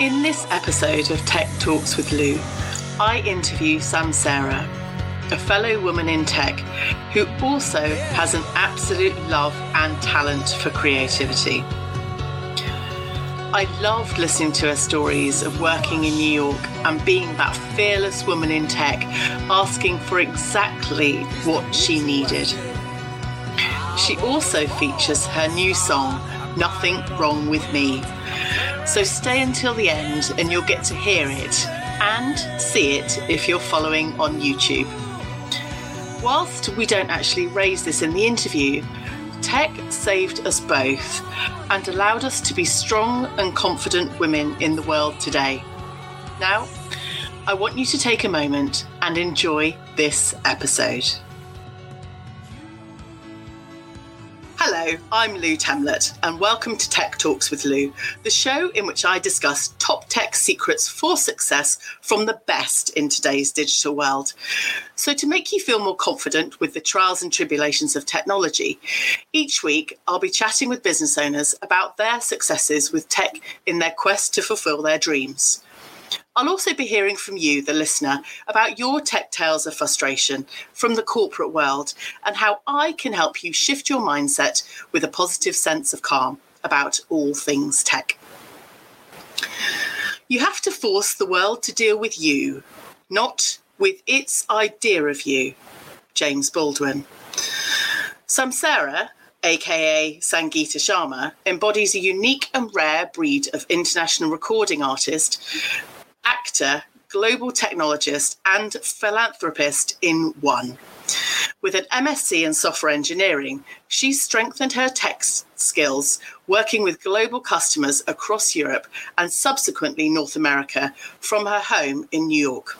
In this episode of Tech Talks with Lou, I interview Samsera, a fellow woman in tech who also has an absolute love and talent for creativity. I loved listening to her stories of working in New York and being that fearless woman in tech, asking for exactly what she needed. She also features her new song, Nothing Wrong With Me, so stay until the end and you'll get to hear it and see it if you're following on YouTube. Whilst we don't actually raise this in the interview, tech saved us both and allowed us to be strong and confident women in the world today. Now, I want you to take a moment and enjoy this episode. Hello, I'm Lou Temlett, and welcome to Tech Talks with Lou, the show in which I discuss top tech secrets for success from the best in today's digital world. So, to make you feel more confident with the trials and tribulations of technology, each week I'll be chatting with business owners about their successes with tech in their quest to fulfill their dreams. I'll also be hearing from you, the listener, about your tech tales of frustration from the corporate world and how I can help you shift your mindset with a positive sense of calm about all things tech. You have to force the world to deal with you, not with its idea of you. James Baldwin. Samsera, aka Sangeeta Sharma, embodies a unique and rare breed of international recording artist actor, global technologist, and philanthropist in one. With an MSc in software engineering, she strengthened her tech skills working with global customers across Europe and subsequently North America from her home in New York.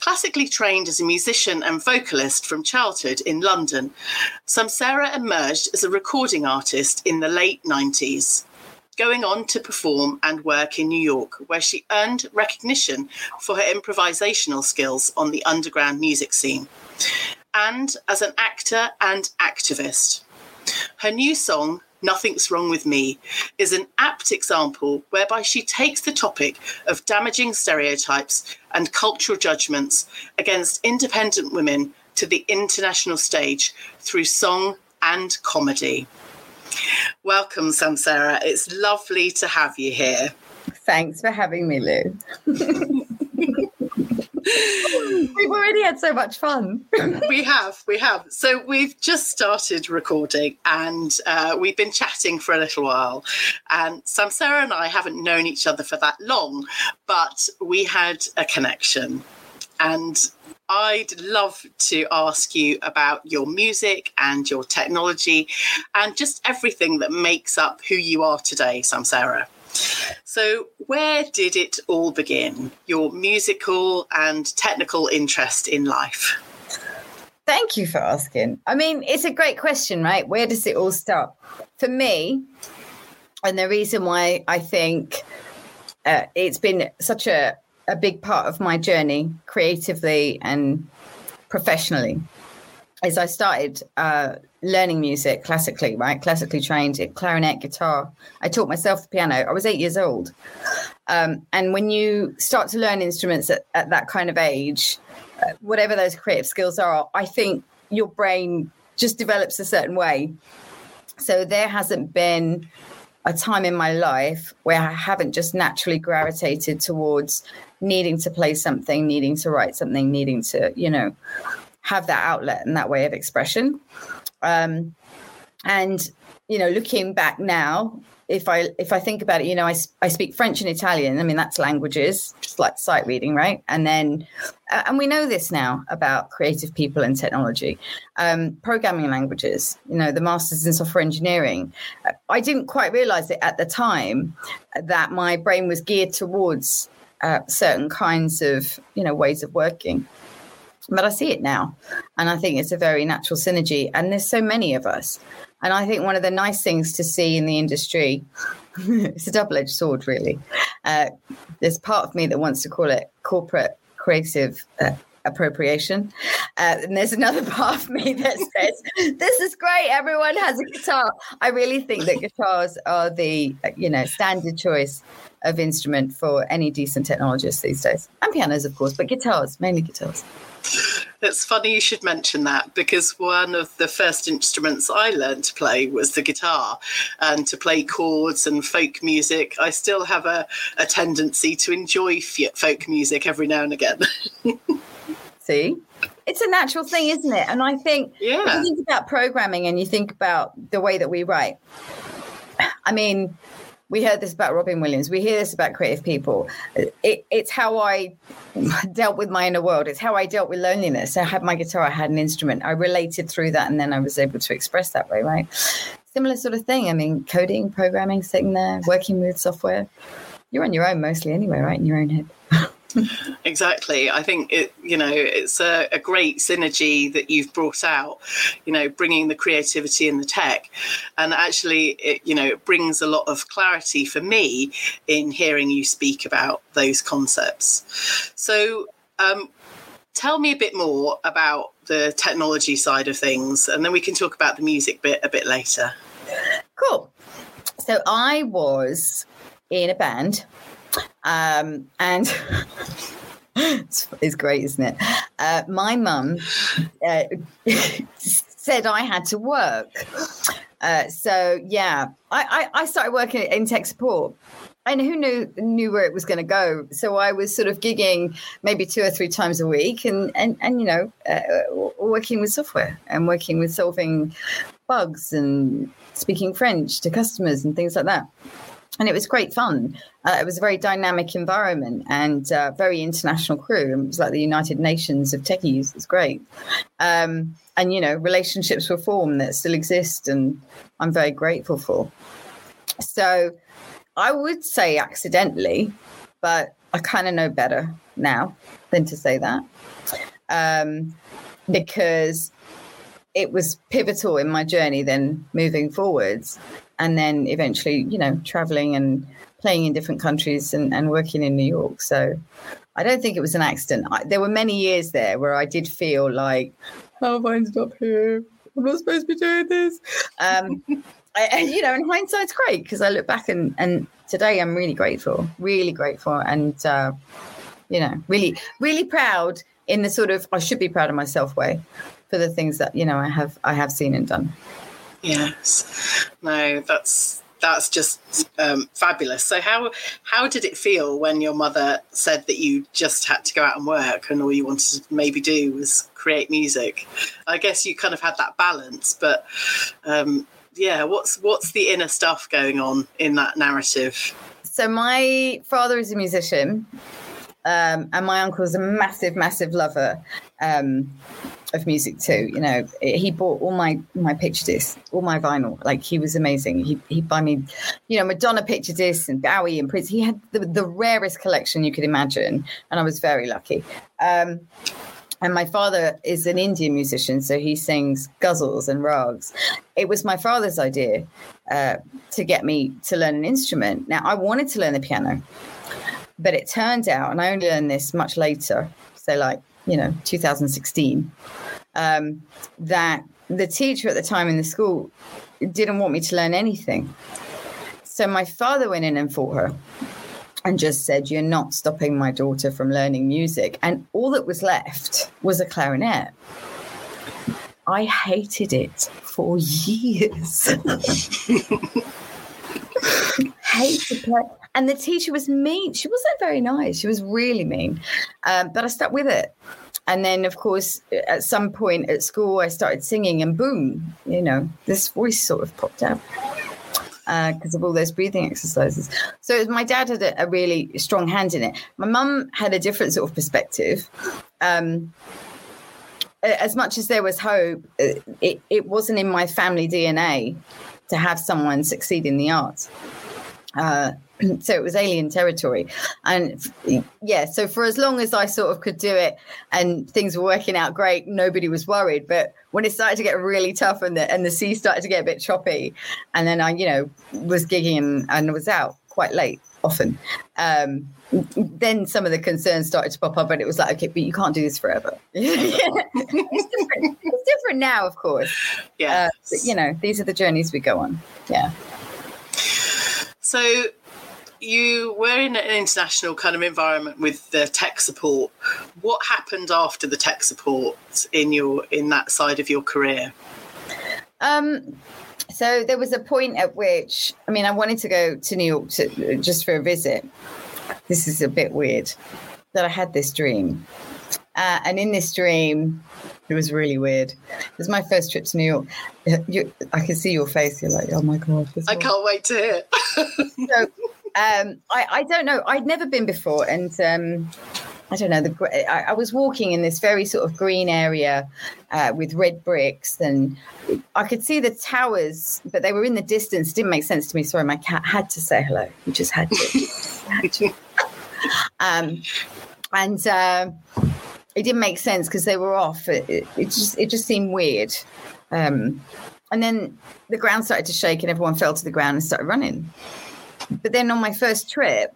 Classically trained as a musician and vocalist from childhood in London, Samsera emerged as a recording artist in the late 90s going on to perform and work in New York, where she earned recognition for her improvisational skills on the underground music scene, and as an actor and activist. Her new song, Nothing's Wrong with Me, is an apt example whereby she takes the topic of damaging stereotypes and cultural judgments against independent women to the international stage through song and comedy. Welcome, Samsera. It's lovely to have you here. Thanks for having me, Lou. we've already had so much fun. we have, we have. So we've just started recording, and uh, we've been chatting for a little while. And Samsera and I haven't known each other for that long, but we had a connection. And I'd love to ask you about your music and your technology and just everything that makes up who you are today, Samsera. So, where did it all begin? Your musical and technical interest in life? Thank you for asking. I mean, it's a great question, right? Where does it all start? For me, and the reason why I think uh, it's been such a a big part of my journey creatively and professionally is I started uh, learning music classically, right? Classically trained in clarinet, guitar. I taught myself the piano. I was eight years old. Um, and when you start to learn instruments at, at that kind of age, uh, whatever those creative skills are, I think your brain just develops a certain way. So there hasn't been a time in my life where I haven't just naturally gravitated towards needing to play something, needing to write something, needing to, you know, have that outlet and that way of expression. Um, and you know, looking back now, if I if I think about it, you know, I, I speak French and Italian. I mean, that's languages, just like sight reading, right? And then, and we know this now about creative people and technology, um, programming languages. You know, the masters in software engineering. I didn't quite realize it at the time that my brain was geared towards uh, certain kinds of you know ways of working but i see it now and i think it's a very natural synergy and there's so many of us and i think one of the nice things to see in the industry it's a double-edged sword really uh, there's part of me that wants to call it corporate creative uh, appropriation. Uh, and there's another part of me that says, this is great. Everyone has a guitar. I really think that guitars are the, you know, standard choice of instrument for any decent technologist these days, and pianos, of course, but guitars mainly guitars. It's funny you should mention that because one of the first instruments I learned to play was the guitar. And to play chords and folk music, I still have a, a tendency to enjoy folk music every now and again. See? It's a natural thing, isn't it? And I think yeah. you think about programming and you think about the way that we write. I mean, we heard this about Robin Williams. We hear this about creative people. It, it's how I dealt with my inner world. It's how I dealt with loneliness. I had my guitar, I had an instrument. I related through that, and then I was able to express that way, right? Similar sort of thing. I mean, coding, programming, sitting there, working with software. You're on your own mostly anyway, right? In your own head. exactly. I think it you know it's a, a, great synergy that you've brought out you know bringing the creativity and the tech. And actually it you know it brings a lot of clarity for me in hearing you speak about those concepts. So um, tell me a bit more about the technology side of things and then we can talk about the music bit a bit later. Cool. So i was in a band um, and it's, it's, great, isn't it? Uh, my mum uh, said I had to work. Uh, so yeah, I, I, I, started working in tech support. And who knew knew where it was going to go? So I was sort of gigging maybe two or three times a week, and and and you know, uh, working with software and working with solving bugs and speaking French to customers and things like that and it was great fun. Uh, it was a very dynamic environment and uh, very international crew. It was like the United Nations of techies. It was great. Um, and, you know, relationships were formed that still exist and I'm very grateful for. So I would say accidentally, but I kind of know better now than to say that. Um, because it was pivotal in my journey then moving forwards and then eventually, you know, traveling and playing in different countries and, and working in New York. So I don't think it was an accident. I, there were many years there where I did feel like, how have I ended up here? I'm not supposed to be doing this. Um, I, and, you know, in hindsight's great because I look back and, and today I'm really grateful, really grateful. And, uh, you know, really, really proud in the sort of, I should be proud of myself way for the things that, you know, I have, I have seen and done. Yes. No, that's that's just um, fabulous. So how how did it feel when your mother said that you just had to go out and work and all you wanted to maybe do was create music? I guess you kind of had that balance, but um, yeah, what's what's the inner stuff going on in that narrative? So my father is a musician, um, and my uncle is a massive, massive lover. Um, of music too. You know, he bought all my my picture discs, all my vinyl. Like he was amazing. He he buy me, you know, Madonna picture discs and Bowie and Prince. He had the, the rarest collection you could imagine, and I was very lucky. Um, and my father is an Indian musician, so he sings ghazals and rags. It was my father's idea uh, to get me to learn an instrument. Now, I wanted to learn the piano, but it turned out, and I only learned this much later, so like you know 2016 um, that the teacher at the time in the school didn't want me to learn anything. So my father went in and fought her and just said you're not stopping my daughter from learning music. And all that was left was a clarinet. I hated it for years. Hate to play and the teacher was mean. She wasn't very nice. She was really mean. Um, but I stuck with it. And then, of course, at some point at school, I started singing, and boom, you know, this voice sort of popped out because uh, of all those breathing exercises. So my dad had a, a, really strong hand in it. My mum had a different sort of perspective. Um, as much as there was hope, it, it wasn't in my family DNA to have someone succeed in the arts. Uh, so it was alien territory. And yeah so for as long as i sort of could do it and things were working out great nobody was worried. But when it started to get really tough and the and the sea started to get a bit choppy and then i you know was gigging and, and was out quite late often um, then some of the concerns started to pop up and it was like okay but you can't do this forever. It's, different. it's different now of course. Yeah uh, you know these are the journeys we go on. Yeah. So you were in an international kind of environment with the tech support. What happened after the tech support in your in that side of your career? Um, so there was a point at which I mean I wanted to go to New York to, just for a visit. This is a bit weird that I had this dream, uh, and in this dream, it was really weird. It was my first trip to New York. You, I can see your face. You're like, oh my god! I can't wait to hear. so, I, I don't know. I'd never been before, and um, I don't know. The I, I, was walking in this very sort of green area uh, with red bricks, and I could see the towers, but they were in the distance. It didn't make sense to me. Sorry, my cat had to say hello. He just had to. had to. Um, and uh, it didn't make sense because they were off. It, it, it, just it just seemed weird. Um, and then the ground started to shake, and everyone fell to the ground and started running. But then on my first trip,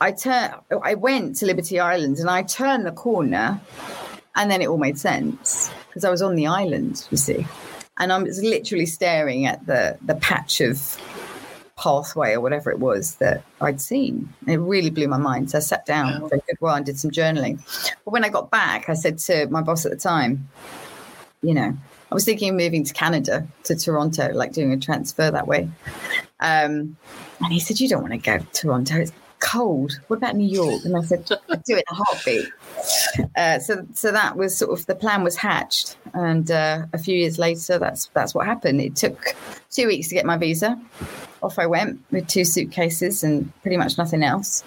I turned, I went to Liberty Island, and I turned the corner, and then it all made sense because I was on the island, you see, and I was literally staring at the the patch of pathway or whatever it was that I'd seen. It really blew my mind. So I sat down for a good while and did some journaling. But when I got back, I said to my boss at the time, you know, I was thinking of moving to Canada, to Toronto, like doing a transfer that way. Um, and he said, You don't want to go to Toronto. It's cold. What about New York? And I said, I'd do it in a heartbeat. Uh, so, so that was sort of the plan was hatched, and uh, a few years later, that's that's what happened. It took two weeks to get my visa. Off I went with two suitcases and pretty much nothing else.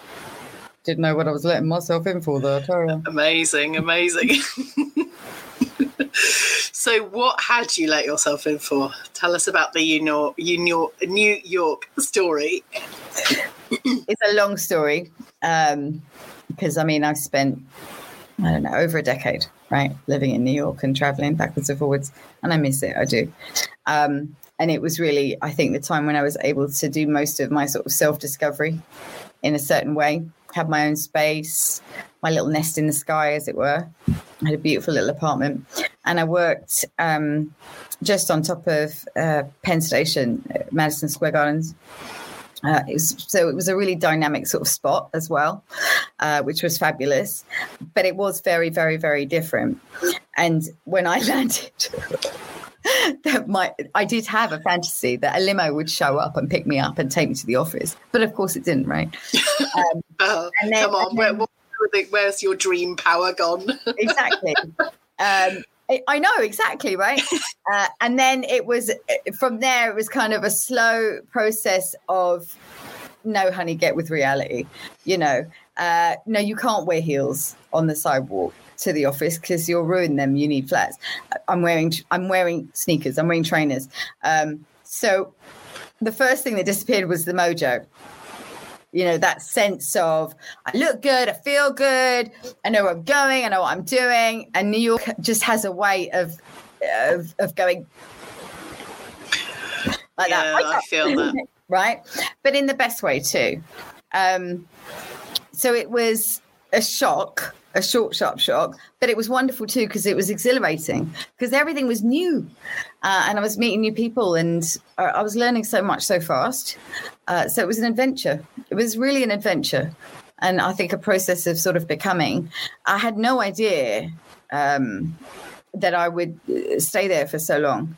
Didn't know what I was letting myself in for, though. Amazing, amazing. so, what had you let yourself in for? Tell us about the New York, New York story. It's a long story because um, I mean I've spent I don't know over a decade right living in New York and traveling backwards and forwards and I miss it I do. Um, and it was really I think the time when I was able to do most of my sort of self discovery in a certain way have my own space my little nest in the sky as it were. I had a beautiful little apartment and I worked um, just on top of uh, Penn Station Madison Square Gardens uh, it was, so it was a really dynamic sort of spot as well, uh, which was fabulous. But it was very, very, very different. And when I landed, that my I did have a fantasy that a limo would show up and pick me up and take me to the office, but of course it didn't, right? Um, oh, then, come on, then, where, where's your dream power gone? exactly. Um, I know exactly, right? uh, and then it was from there, it was kind of a slow process of no, honey, get with reality. You know, uh, no, you can't wear heels on the sidewalk to the office because you'll ruin them. You need flats. I'm wearing, I'm wearing sneakers. I'm wearing trainers. Um, so the first thing that disappeared was the mojo you know that sense of i look good i feel good i know where i'm going i know what i'm doing and new york just has a way of of, of going like yeah, that. I, I feel that. Right? But in the best way too. Um so it was a shock a short, sharp shock, but it was wonderful too because it was exhilarating because everything was new, uh, and I was meeting new people and I was learning so much so fast. Uh, so it was an adventure. It was really an adventure, and I think a process of sort of becoming. I had no idea um, that I would uh, stay there for so long.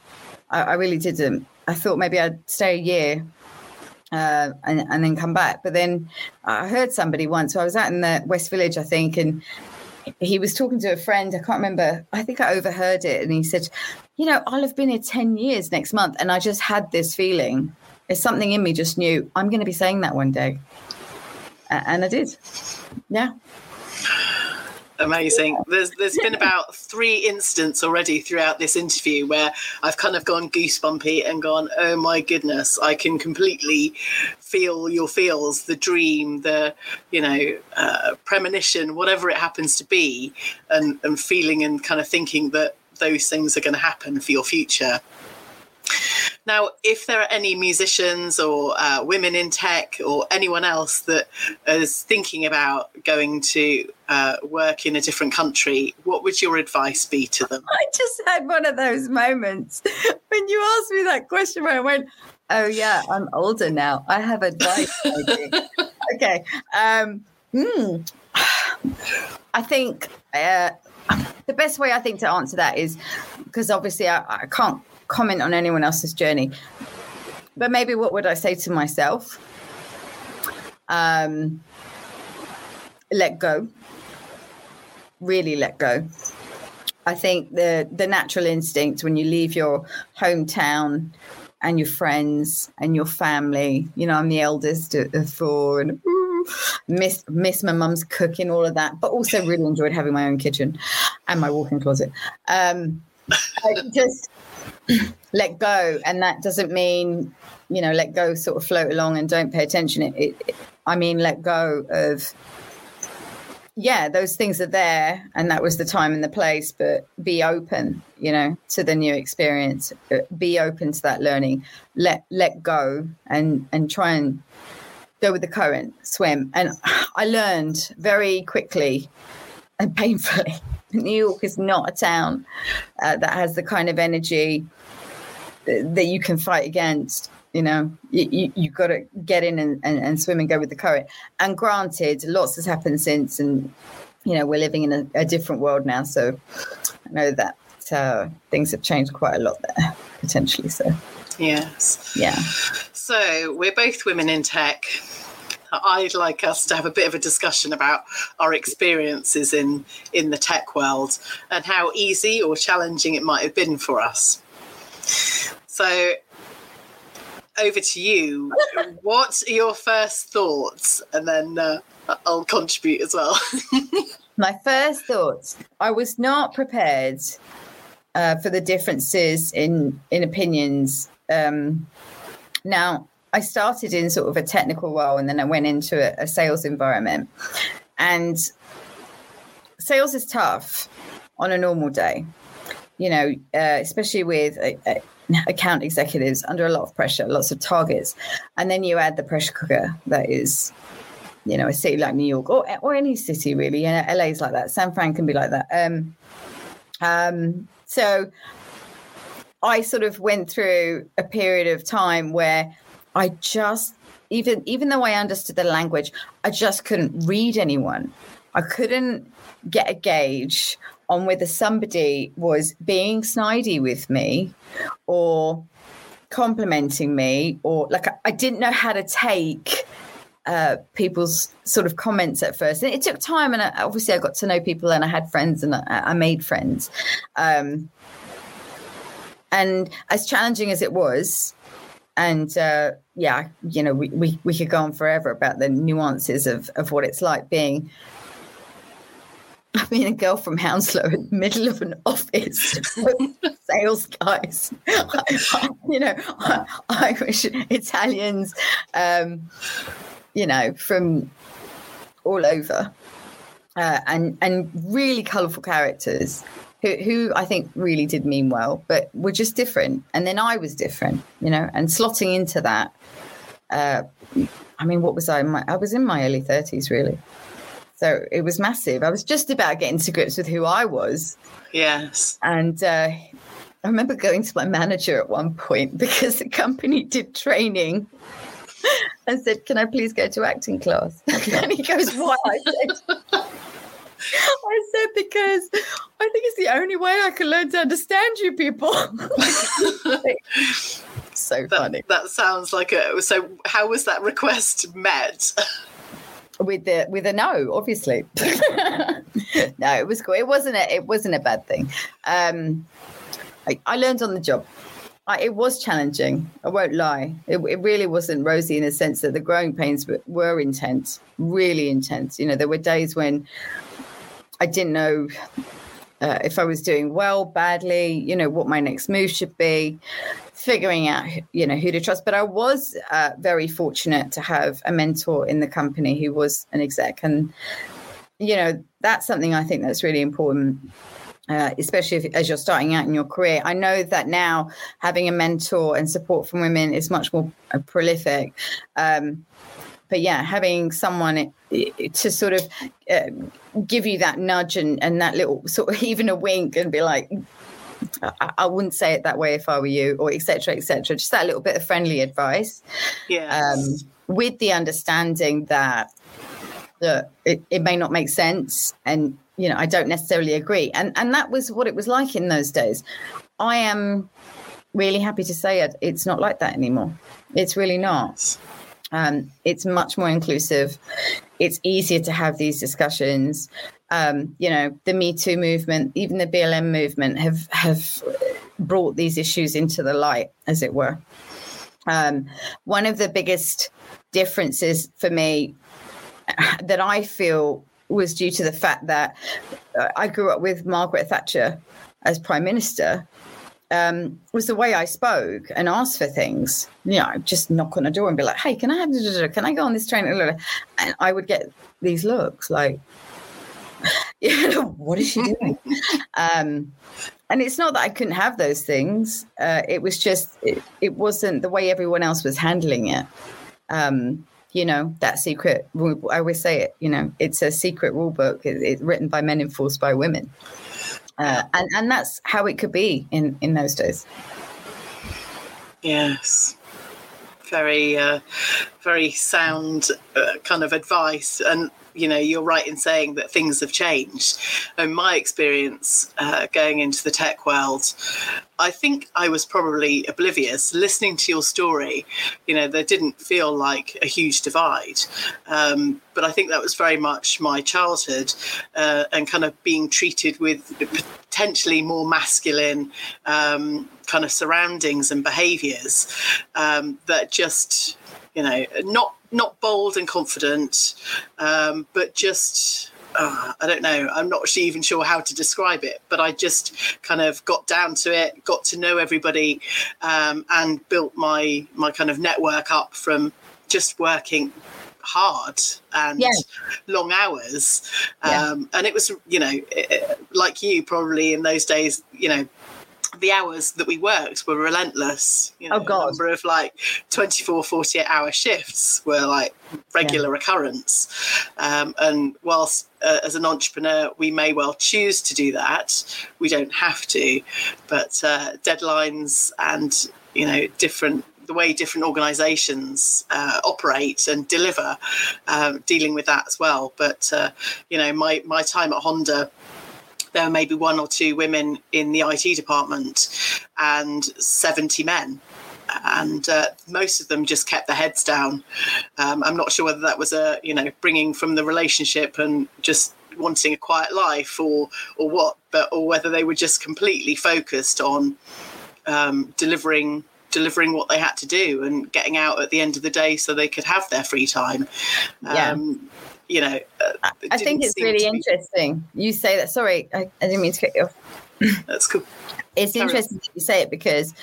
I, I really didn't. I thought maybe I'd stay a year uh, and, and, then come back. But then I heard somebody once. So I was out in the West Village, I think, and he was talking to a friend. I can't remember. I think I overheard it, and he said, "You know, I'll have been here ten years next month, and I just had this feeling. It's something in me just knew I'm going to be saying that one day." And I did. Yeah. Amazing. There's there's been about three instances already throughout this interview where I've kind of gone goosebumpy and gone, oh my goodness, I can completely feel your feels, the dream, the you know uh, premonition, whatever it happens to be, and and feeling and kind of thinking that those things are going to happen for your future. Now, if there are any musicians or uh, women in tech or anyone else that is thinking about going to uh, work in a different country, what would your advice be to them? I just had one of those moments when you asked me that question where I went, Oh, yeah, I'm older now. I have advice. okay. Um, hmm. I think uh, the best way I think to answer that is because obviously I, I can't comment on anyone else's journey, but maybe what would I say to myself? Um, let go. Really let go. I think the the natural instinct when you leave your hometown and your friends and your family. You know, I'm the eldest of four and miss miss my mum's cooking, all of that, but also really enjoyed having my own kitchen and my walk-in closet. Um, I just let go, and that doesn't mean you know let go, sort of float along and don't pay attention. It, it I mean, let go of yeah, those things are there, and that was the time and the place. But be open, you know, to the new experience. Uh, be open to that learning. Let let go and and try and go with the current, swim. And I learned very quickly and painfully. New York is not a town uh, that has the kind of energy that you can fight against you know? You, you, you've got to get in and, and, and, swim and go with the current. And granted lots has happened since and you know we're living in a, a different world now so i know that uh, things have changed quite a lot there potentially so. Yes. Yeah. So we're both women in tech I'd like us to have a bit of a discussion about our experiences in in the tech world and how easy or challenging it might have been for us. So over to you. what are your first thoughts? And then uh, I'll contribute as well. My first thoughts I was not prepared uh, for the differences in, in opinions. Um, now, I started in sort of a technical role and then I went into a, a sales environment. And sales is tough on a normal day, you know, uh, especially with a, a, account executives under a lot of pressure, lots of targets, and then you add the pressure cooker that is, you know, a city like New York or or any city really. And LA is like that. San Fran can be like that. Um, um, so I sort of went through a period of time where I just even even though I understood the language, I just couldn't read anyone. I couldn't get a gauge on whether somebody was being snidey with me or complimenting me or like I, I didn't know how to take uh, people's sort of comments at first. And it took time, and I, obviously I got to know people, and I had friends, and I, I made friends. Um, and as challenging as it was, and uh, yeah, you know, we, we we could go on forever about the nuances of of what it's like being mean, a girl from Hounslow in the middle of an office sales guys, you know, Irish, Italians, um, you know, from all over, uh, and and really colourful characters who, who I think really did mean well, but were just different. And then I was different, you know, and slotting into that. Uh, I mean, what was I? My, I was in my early thirties, really. So it was massive. I was just about getting to grips with who I was. Yes. And uh, I remember going to my manager at one point because the company did training and said, Can I please go to acting class? and he goes, Why? I said, Because I think it's the only way I can learn to understand you people. so that, funny. That sounds like a. So, how was that request met? with the with a no, obviously. no, it was cool. It wasn't a it wasn't a bad thing. Um, I, I learned on the job. I, it was challenging. I won't lie. It, it, really wasn't rosy in the sense that the growing pains were, were intense, really intense. You know, there were days when I didn't know uh, if I was doing well, badly, you know, what my next move should be figuring out you know who to trust. But i was uh, very fortunate to have a mentor in the company who was an exec. And you know that's something i think that's really important uh, especially if, as you're starting out in your career. I know that now having a mentor and support from women is much more uh, prolific. Um, but yeah having someone to sort of uh, give you that nudge and, and that little sort of even a wink and be like I, I wouldn't say it that way if I were you, or etc. etc. Just that little bit of friendly advice. Yeah. Um, with the understanding that that it, it may not make sense and you know i don't necessarily agree and and that was what it was like in those days i am really happy to say it it's not like that anymore it's really not um, it's much more inclusive it's easier to have these discussions um, you know the me too movement even the blm movement have have brought these issues into the light as it were um, one of the biggest differences for me that I feel was due to the fact that I grew up with Margaret Thatcher as Prime Minister. Um, was the way I spoke and asked for things. You know, just knock on a door and be like, "Hey, can I have? Can I go on this train?" And I would get these looks like, you know, what is she doing? um, and it's not that I couldn't have those things. Uh, it was just it, it, wasn't the way everyone else was handling it. Um, you know that secret i always say it you know it's a secret rule book it's written by men enforced by women uh, and and that's how it could be in in those days. Yes. Very uh, very sound uh, kind of advice. And you know, you're right in saying that things have changed. And my experience uh, going into the tech world, I think I was probably oblivious. Listening to your story, you know, there didn't feel like a huge divide. Um, but I think that was very much my childhood uh, and kind of being treated with potentially more masculine um, kind of surroundings and behaviors um, that just, you know, not not bold and confident, um, but just uh, I don't know. I'm not even sure how to describe it, but I just kind of got down to it, got to know everybody, um, and built my my kind of network up from just working hard and yeah. long hours. Um, yeah. And it was, you know, like you probably in those days, you know, the hours that we worked were relentless. You know, oh God. number of like 24, 48 hour shifts were like regular yeah. occurrence. Um, and whilst uh, as an entrepreneur, we may well choose to do that, we don't have to. But uh, deadlines and, you know, different the way different organizations uh, operate and deliver, um, dealing with that as well. But, uh, you know, my, my time at Honda, there were maybe one or two women in the IT department and 70 men. And uh, most of them just kept their heads down. Um, I'm not sure whether that was a, you know, bringing from the relationship and just wanting a quiet life or or what, but or whether they were just completely focused on um, delivering delivering what they had to do and getting out at the end of the day so they could have their free time. Yeah. You know, uh, I think it's really interesting. Be... You say that. Sorry, I, I, didn't mean to cut you off. That's cool. It's Carry interesting that you say it because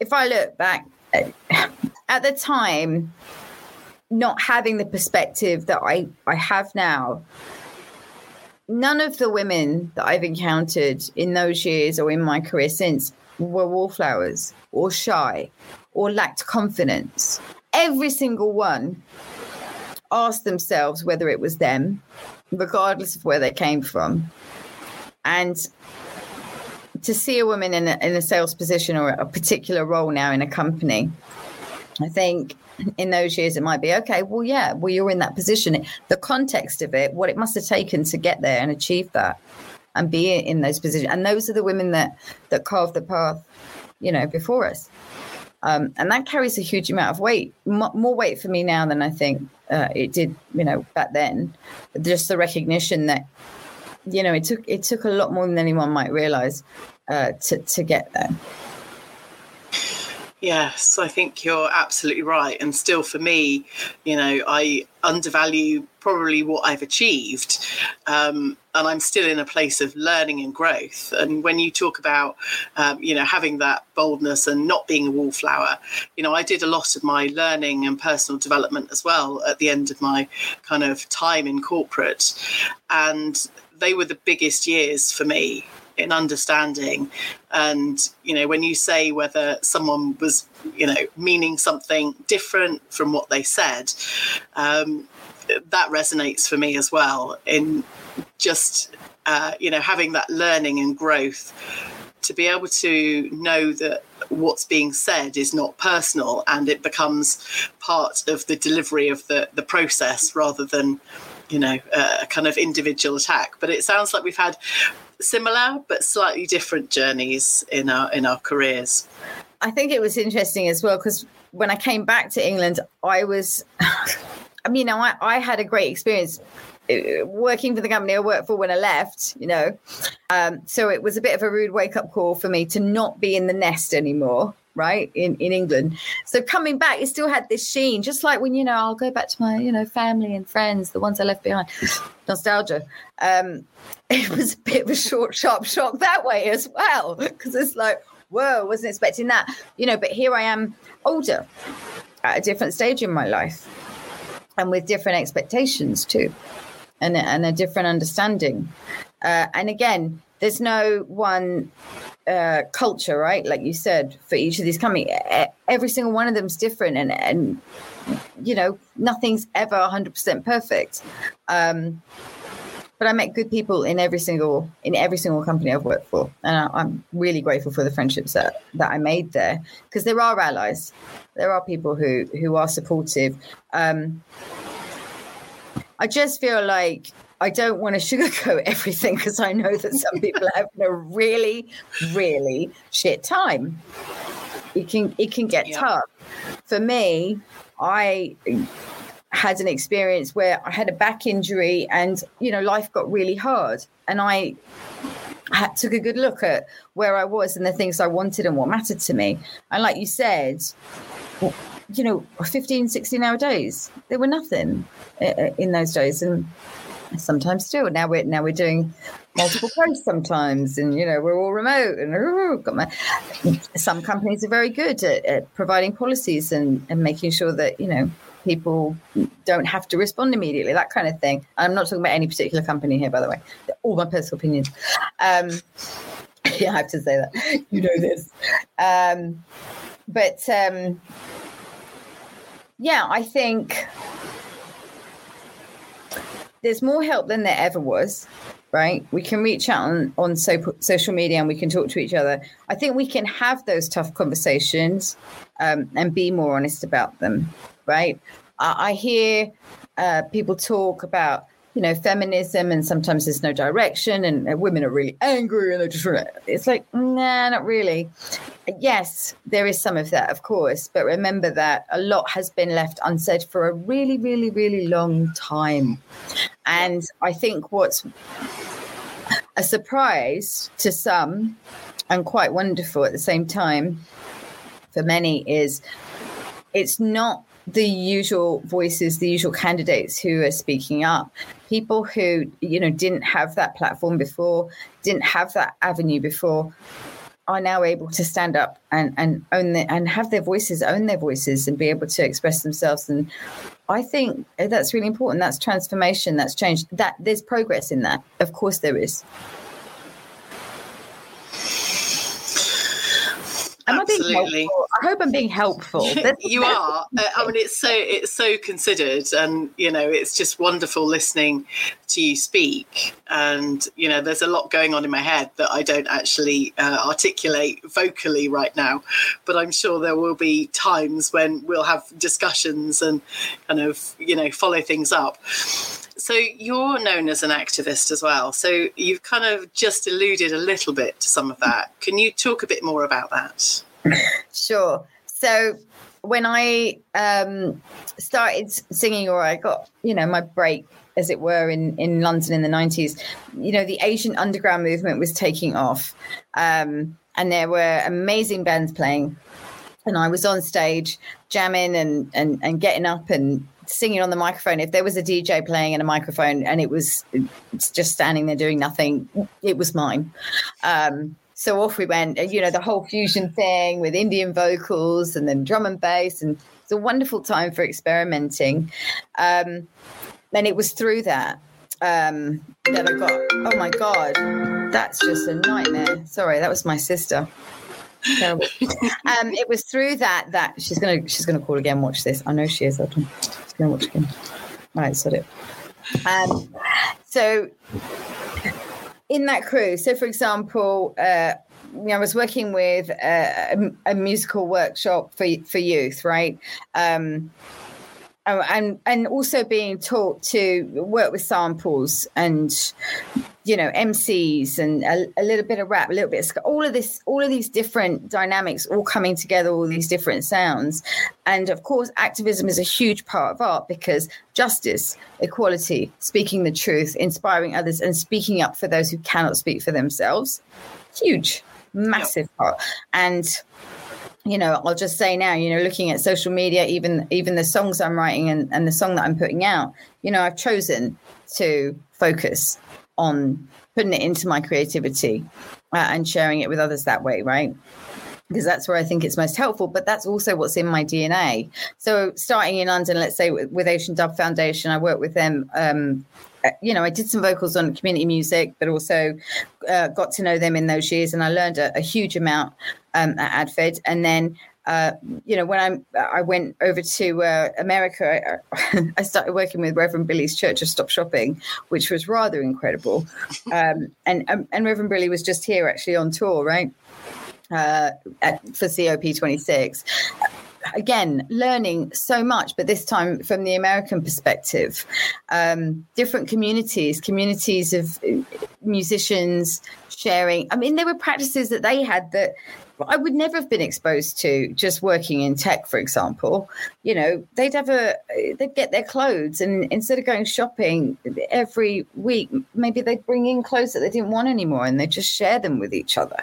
if I look back at, at the time, not having the perspective that I, I have now, none of the women that I've encountered in those years or in my career since were wallflowers or shy or lacked confidence. Every single one asked themselves whether it was them, regardless of where they came from. And to see a woman in a, in a sales position or a particular role now in a company, I think in those years it might be okay well yeah well you're in that position. The context of it what it must have taken to get there and achieve that and be in those positions. And those are the women that that carved the path you know before us um, and that carries a huge amount of weight, M- more weight for me now than I think uh, it did, you know, back then. Just the recognition that, you know, it took it took a lot more than anyone might realize uh, to to get there. Yes, I think you're absolutely right. And still, for me, you know, I undervalue probably what I've achieved. Um, and I'm still in a place of learning and growth. And when you talk about, um, you know, having that boldness and not being a wallflower, you know, I did a lot of my learning and personal development as well at the end of my kind of time in corporate. And they were the biggest years for me in understanding and you know when you say whether someone was you know meaning something different from what they said um, that resonates for me as well in just uh, you know having that learning and growth to be able to know that what's being said is not personal and it becomes part of the delivery of the, the process rather than, you know, a kind of individual attack. But it sounds like we've had similar but slightly different journeys in our in our careers. I think it was interesting as well because when I came back to England, I was, I mean, I, I had a great experience uh, working for the company I worked for when I left, you know. Um, so it was a bit of a rude wake up call for me to not be in the nest anymore, right? In in England. So coming back, it still had this sheen, just like when, you know, I'll go back to my, you know, family and friends, the ones I left behind. Nostalgia. Um, it was a bit of a short, sharp shock that way as well. Because it's like, whoa, wasn't expecting that. You know, but here I am older at a different stage in my life and with different expectations too and, and a different understanding. Uh, and again, there's no one uh, culture, right? Like you said, for each of these companies, every single one of them is different, and and you know nothing's ever 100% perfect. Um, but I met good people in every single in every single company I've worked for, and I, am really grateful for the friendships that that I made there because there are allies, there are people who who are supportive. Um, I just feel like I don't want to sugarcoat everything because I know that some people have a really, really shit time. It can it can get yeah. tough. For me, I had an experience where I had a back injury and you know life got really hard and I had, took a good look at where I was and the things I wanted and what mattered to me and like you said you know 15 16 hour days there were nothing uh, uh, in those days and sometimes still now we're now we're doing multiple posts sometimes and you know we're all remote and got my some companies are very good at, at providing policies and, and making sure that you know people don't have to respond immediately, that kind of thing. I'm not talking about any particular company here, by the way. all my personal opinions. Um, yeah, I have to say that. You know this. Um, but um, yeah, I think there's more help than there ever was right? We can reach out on, on so, social media and we can talk to each other. I think we can have those tough conversations um, and be more honest about them right? I, I hear uh, people talk about you know feminism and sometimes there's no direction and, women are really angry and they're just it's like nah not really. Yes there is some of that of course but remember that a lot has been left unsaid for a really really really long time. And i think what's a surprise to some and quite wonderful at the same time for many is it's not the usual voices, the usual candidates who are speaking up, people who you know didn't have that platform before, didn't have that avenue before, are now able to stand up and and own the, and have their voices, own their voices, and be able to express themselves. And I think that's really important. That's transformation. That's change. That there's progress in that. Of course, there is. Am Absolutely. I being helpful? I hope I'm being helpful. you are. Uh, I mean, it's so it's so considered, and you know, it's just wonderful listening to you speak. And you know, there's a lot going on in my head that I don't actually uh, articulate vocally right now, but I'm sure there will be times when we'll have discussions and kind of you know follow things up. So you're known as an activist as well. So you've kind of just alluded a little bit to some of that. Can you talk a bit more about that? Sure. So when I um, started singing, or I got you know my break, as it were, in in London in the nineties, you know the Asian underground movement was taking off, um, and there were amazing bands playing, and I was on stage jamming and and and getting up and singing on the microphone. If there was a DJ playing in a microphone and it was just standing there doing nothing, it was mine. Um, so off we went. You know, the whole fusion thing with Indian vocals and then drum and bass, and it's a wonderful time for experimenting. Um, and it was through that um, that I got. Oh my god, that's just a nightmare. Sorry, that was my sister. Um, it was through that that she's gonna she's gonna call again. Watch this. I know she is. Gonna watch. All right, it. Um, so in that crew, so for example, uh, know, I was working with a, a, a musical workshop for for youth, right? Um, oh, and and also being taught to work with samples and you know MCs and a, a, little bit of rap, a little bit of all of this, all of these different dynamics all coming together, all these different sounds, and of course, activism is a huge part of art because justice, equality, speaking the truth, inspiring others, and speaking up for those who cannot speak for themselves, huge, massive yep. part, and you know i'll just say now you know looking at social media even even the songs i'm writing and, and the song that i'm putting out you know i've chosen to focus on putting it into my creativity uh, and sharing it with others that way, right? Because that's where I think it's most helpful, but that's also what's in my DNA. So, starting in London, let's say with, Asian Dub Foundation, I work with them um, you know, I did some vocals on community music, but also uh, got to know them in those years, and I learned a, a huge amount um, at AdFed. And then uh, you know, when I'm, I went over to uh, America, I, I, started working with Reverend Billy's Church of Stop Shopping, which was rather incredible. Um, and um, and Reverend Billy was just here actually on tour, right, uh, at, for COP26. Again, learning so much, but this time from the American perspective. Um, different communities, communities of uh, musicians sharing. I mean, there were practices that they had that I would never have been exposed to just working in tech, for example. You know, they'd have a, they'd get their clothes and instead of going shopping every week, maybe they'd bring in clothes that they didn't want anymore and they just share them with each other.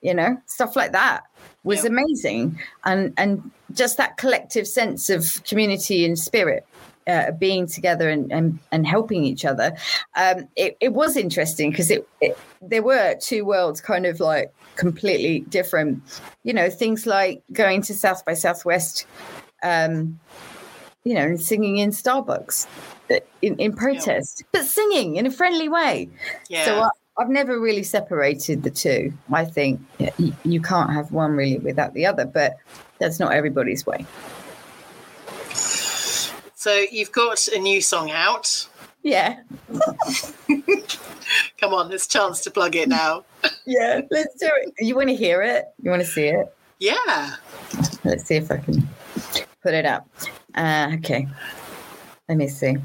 You know, stuff like that was yeah. amazing. And, and just that collective sense of community and spirit uh, being together and, and, and helping each other. Um, it, it was interesting because it, it, there were two worlds kind of like completely different. You know, things like going to South by Southwest, um, you know, and singing in Starbucks uh, in, in protest, yeah. but singing in a friendly way. Yeah. So I, I've never really separated the two. I think you, you can't have one really without the other, but that's not everybody's way. So you've got a new song out. Yeah. Come on, there's a chance to plug it now. yeah, let's do it. You want to hear it? You want to see it? Yeah. Let's see if I can put it up. Uh, okay. Let me see.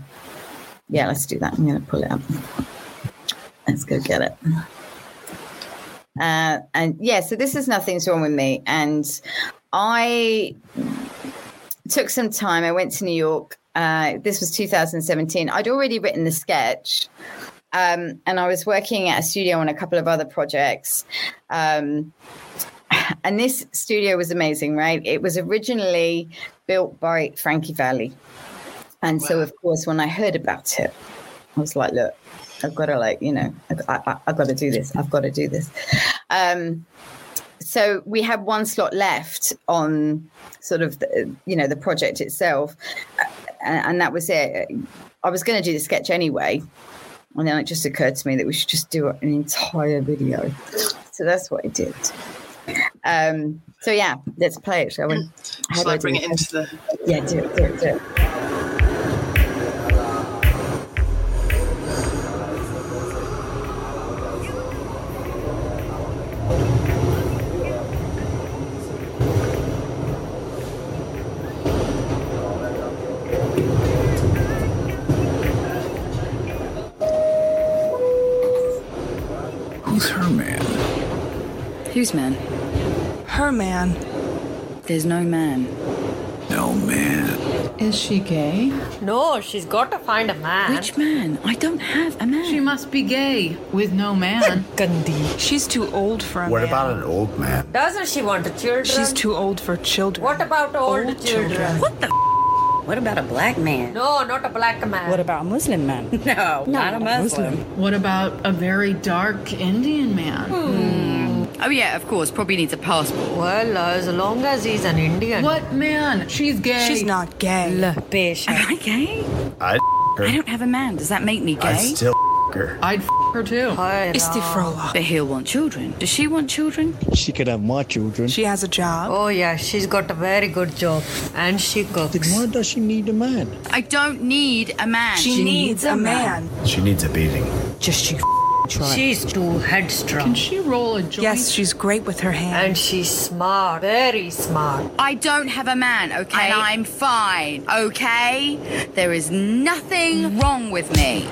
Yeah, let's do that. I'm going to pull it up. Let's go get it. Uh, and yeah, so this is Nothing's Wrong with Me. And I took some time. I went to New York uh, this was 2017. I'd already written the sketch, um, and I was working at a studio on a couple of other projects. Um, and this studio was amazing, right? It was originally built by Frankie Valli. And wow. so, of course, when I heard about it, I was like, look, I've got to, like, you know, I, have got to do this. I've got to do this. Um, so we had one slot left on sort of the, you know the project itself and, and that was it. I was going to do the sketch anyway, and then it just occurred to me that we should just do an entire video. So that's what I did. Um, so yeah, let's play it, shall we? Shall I bring it into the? Yeah, do it, do it, do it. Whose man? Her man. There's no man. No man. Is she gay? No, she's got to find a man. Which man? I don't have a man. She must be gay with no man. Gandhi. She's too old for a what man. about an old man? Doesn't she want a children? She's too old for children. What about old, old children? children? What the? What about a black man? No, not a black man. What about a Muslim man? No, not a Muslim. Muslim. What about a very dark Indian man? Hmm. Oh, yeah, of course. Probably needs a passport. Well, uh, as long as he's an Indian. What man? She's gay. She's not gay. Look, patient. Am I gay? I'd her. I don't have a man. Does that make me gay? I'd still her. I'd her too. Istifrola. But he'll want children. Does she want children? She could have more children. She has a job. Oh, yeah, she's got a very good job. And she cooks. Then why does she need a man? I don't need a man. She, she needs, needs, a man. man. She needs a beating. Just you Try. She's too headstrong. Can she roll a joint? Yes, she's great with her hands. And she's smart, very smart. I don't have a man, okay? And I'm fine, okay? There is nothing wrong with me.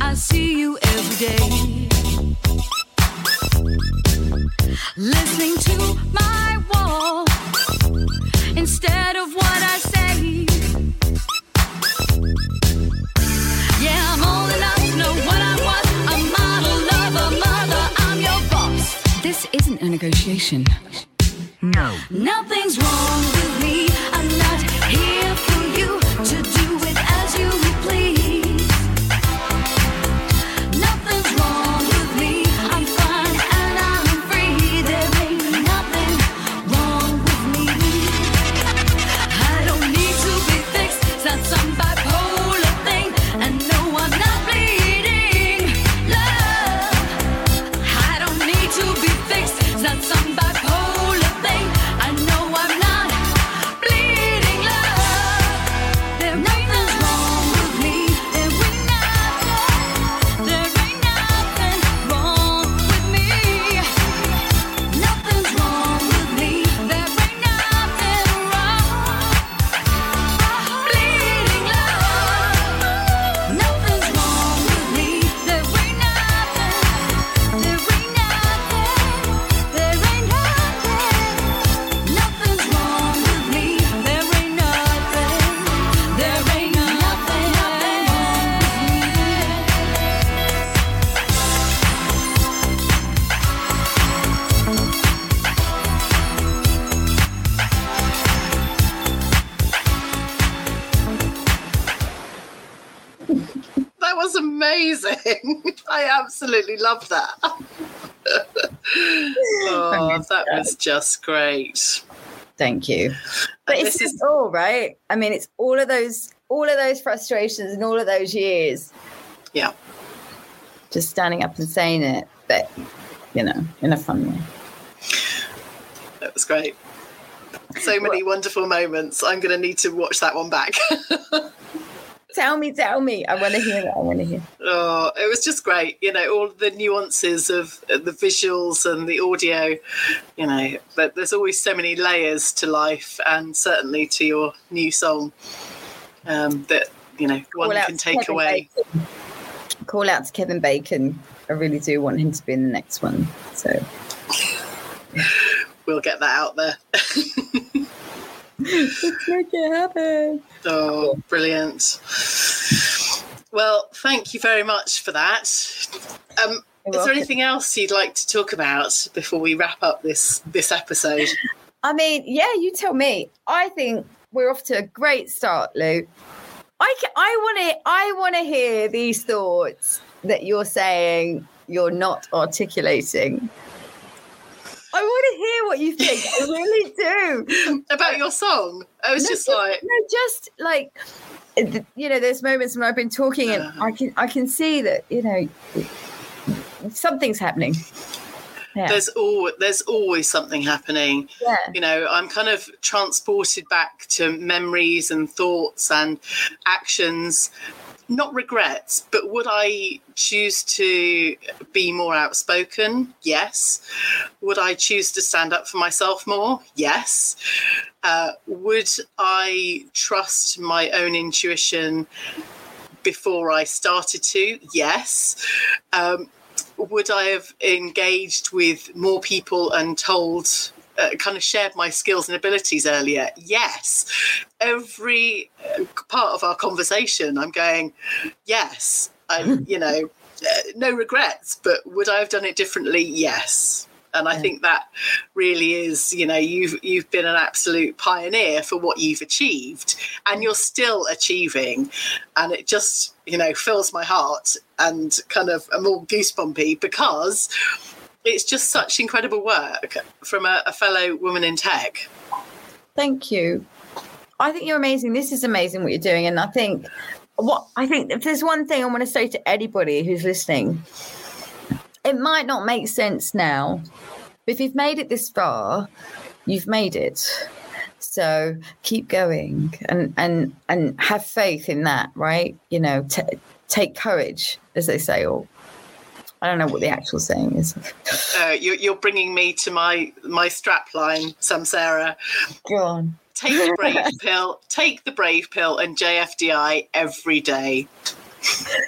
I see you every day. Listening to my wall instead of what I say. Yeah, I'm old enough to know what I want. A model, lover, mother, I'm your boss. This isn't a negotiation. No. Nothing's wrong with me. I'm not here I absolutely love that. oh, that was just great. Thank you. But And it's all right. I mean, it's all of those, all of those frustrations and all of those years Yeah. just standing up and saying it, but you know, in a fun way. That was great. So many wonderful moments. I'm going to need to watch that one back. Tell me, tell me. I want to hear it. I want to hear. oh, it was just great. You know, all the nuances of uh, the visuals and the audio. You know, but there's always so many layers to life, and certainly to your new song um, that you know one Call can take Kevin away. Bacon. Call out to Kevin Bacon. I really do want him to be in the next one. So We'll get that out there. let's make it happen. Oh, brilliant. Well, thank you very much for that. Um, is there anything else you'd like to talk about before we wrap up this this episode? I mean, yeah, you tell me. I think we're off to a great start, Lou. I ca- I want to I want to hear these thoughts that you're saying you're not articulating. I want to hear what you think. I really do. About your song? I was No, just like, no, just like you know, there's moments when I've been talking and uh-huh. I can I can see that you know something's happening. Yeah, there's all there's always something happening. yeah. You know, I'm kind of transported back to memories and thoughts and actions not regrets, but would I choose to be more outspoken? Yes. Would I choose to stand up for myself more? Yes. Uh, would I trust my own intuition before I started to? Yes. Um, would I have engaged with more people and told, uh, kind of shared my skills and abilities earlier? Yes. Every uh, part of our conversation, I'm going, yes. I, you know, uh, no regrets, but would I have done it differently? Yes. And I think that really is, you know, you've you've been an absolute pioneer for what you've achieved, and you're still achieving, and it just, you know, fills my heart and kind of I'm all goosebumpy because it's just such incredible work from a, a fellow woman in tech. Thank you. I think you're amazing. This is amazing what you're doing. And I think what I think if there's one thing I want to say to anybody who's listening, it might not make sense now, but if you've made it this far, you've made it. So keep going and and and have faith in that, right? You know, t- take courage, as they say, or I don't know what the actual saying is. Uh, you're, you're bringing me to my my strap line, Samsera. Go on. Take the brave pill, take the brave pill, and JFDI every day.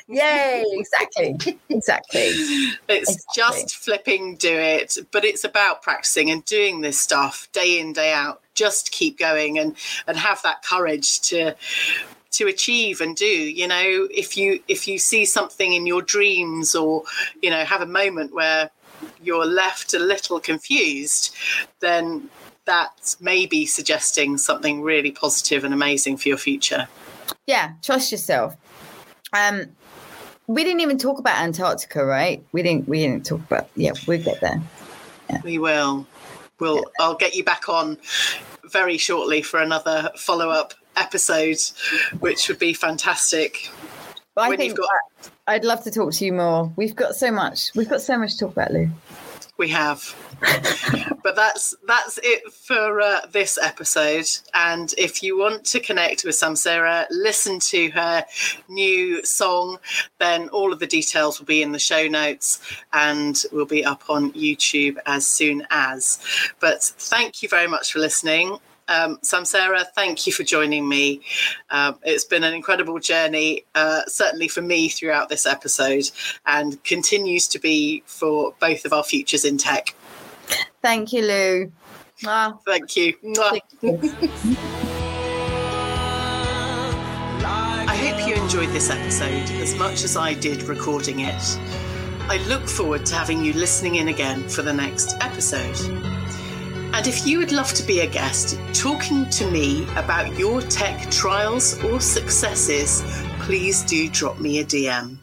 Yay! Exactly. Exactly. It's Exactly. just flipping do it, but it's about practicing and doing this stuff day in day out. Just keep going and and have that courage to to achieve and do you know if you if you see something in your dreams or you know have a moment where you're left a little confused then that may be suggesting something really positive and amazing for your future Yeah, trust yourself. Um, we didn't even talk about Antarctica, right? We didn't. We didn't talk about. Yeah, we'll get there. yeah. We will. We'll. I'll get you back on very shortly for another follow-up episode, which would be fantastic. But I think got... I'd love to talk to you more. We've got so much. We've got so much to talk about, Lou. We have. but that's that's it for uh, this episode. And if you want to connect with Samsera, listen to her new song, then all of the details will be in the show notes and will be up on YouTube as soon as. But thank you very much for listening. Um, Samsera, thank you for joining me. Um, it's been an incredible journey, uh, certainly for me throughout this episode, and continues to be for both of our futures in tech. Thank you, Lou. Thank you. Mwah. I hope you enjoyed this episode as much as I did recording it. I look forward to having you listening in again for the next episode. And if you would love to be a guest talking to me about your tech trials or successes, please do drop me a DM.